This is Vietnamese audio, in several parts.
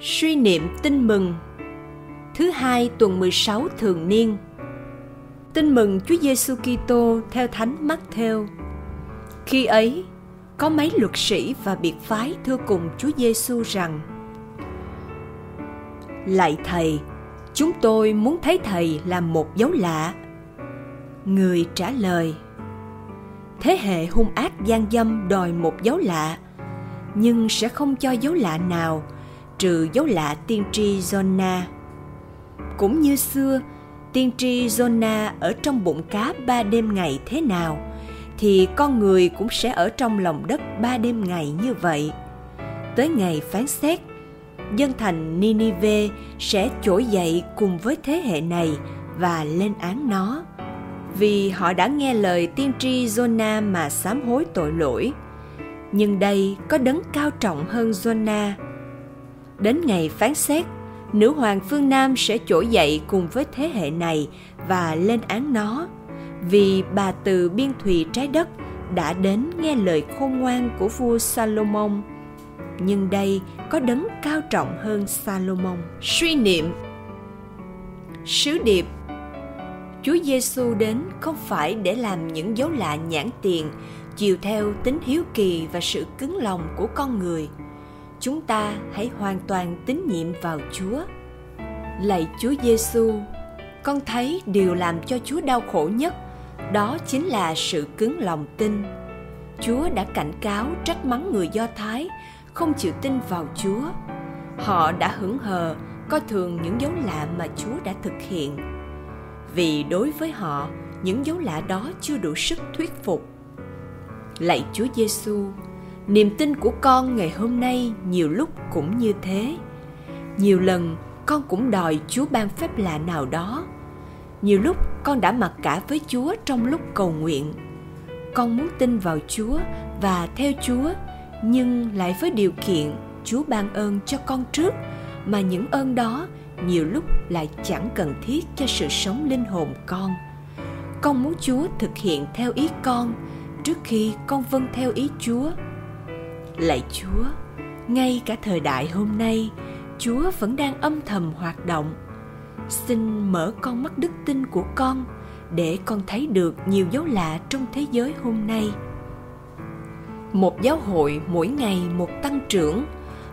Suy niệm tin mừng Thứ hai tuần 16 thường niên Tin mừng Chúa Giêsu Kitô theo Thánh Matthew. Khi ấy, có mấy luật sĩ và biệt phái thưa cùng Chúa Giêsu rằng: Lạy thầy, chúng tôi muốn thấy thầy làm một dấu lạ. Người trả lời: Thế hệ hung ác gian dâm đòi một dấu lạ, nhưng sẽ không cho dấu lạ nào trừ dấu lạ tiên tri Jonah. Cũng như xưa, tiên tri Jonah ở trong bụng cá ba đêm ngày thế nào, thì con người cũng sẽ ở trong lòng đất ba đêm ngày như vậy. Tới ngày phán xét, dân thành Ninive sẽ trỗi dậy cùng với thế hệ này và lên án nó vì họ đã nghe lời tiên tri Jonah mà sám hối tội lỗi. Nhưng đây có đấng cao trọng hơn Jonah. Đến ngày phán xét, nữ hoàng phương Nam sẽ trỗi dậy cùng với thế hệ này và lên án nó, vì bà từ biên thùy trái đất đã đến nghe lời khôn ngoan của vua Salomon. Nhưng đây có đấng cao trọng hơn Salomon. Suy niệm Sứ điệp Chúa Giêsu đến không phải để làm những dấu lạ nhãn tiền, chiều theo tính hiếu kỳ và sự cứng lòng của con người. Chúng ta hãy hoàn toàn tín nhiệm vào Chúa. Lạy Chúa Giêsu, con thấy điều làm cho Chúa đau khổ nhất đó chính là sự cứng lòng tin. Chúa đã cảnh cáo trách mắng người Do Thái không chịu tin vào Chúa. Họ đã hững hờ coi thường những dấu lạ mà Chúa đã thực hiện vì đối với họ những dấu lạ đó chưa đủ sức thuyết phục lạy chúa giêsu niềm tin của con ngày hôm nay nhiều lúc cũng như thế. Nhiều lần con cũng đòi chúa ban phép lạ nào đó. Nhiều lúc con đã mặc cả với chúa trong lúc cầu nguyện. Con muốn tin vào chúa và theo chúa, nhưng lại với điều kiện chúa ban ơn cho con trước, mà những ơn đó nhiều lúc lại chẳng cần thiết cho sự sống linh hồn con. Con muốn chúa thực hiện theo ý con trước khi con vâng theo ý chúa lạy chúa, ngay cả thời đại hôm nay, chúa vẫn đang âm thầm hoạt động xin mở con mắt đức tin của con để con thấy được nhiều dấu lạ trong thế giới hôm nay một giáo hội mỗi ngày một tăng trưởng,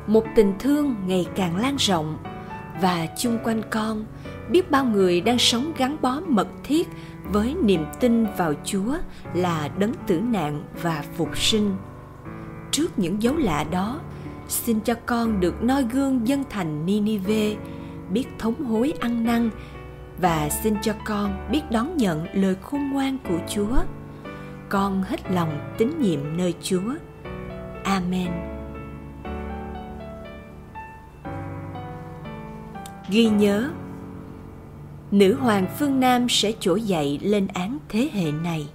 một tình thương ngày càng lan rộng, và chung quanh con biết bao người đang sống gắn bó mật thiết với niềm tin vào Chúa là đấng tử nạn và phục sinh. Trước những dấu lạ đó, xin cho con được noi gương dân thành Ninive, biết thống hối ăn năn và xin cho con biết đón nhận lời khôn ngoan của Chúa. Con hết lòng tín nhiệm nơi Chúa. Amen. ghi nhớ nữ hoàng phương nam sẽ trỗi dậy lên án thế hệ này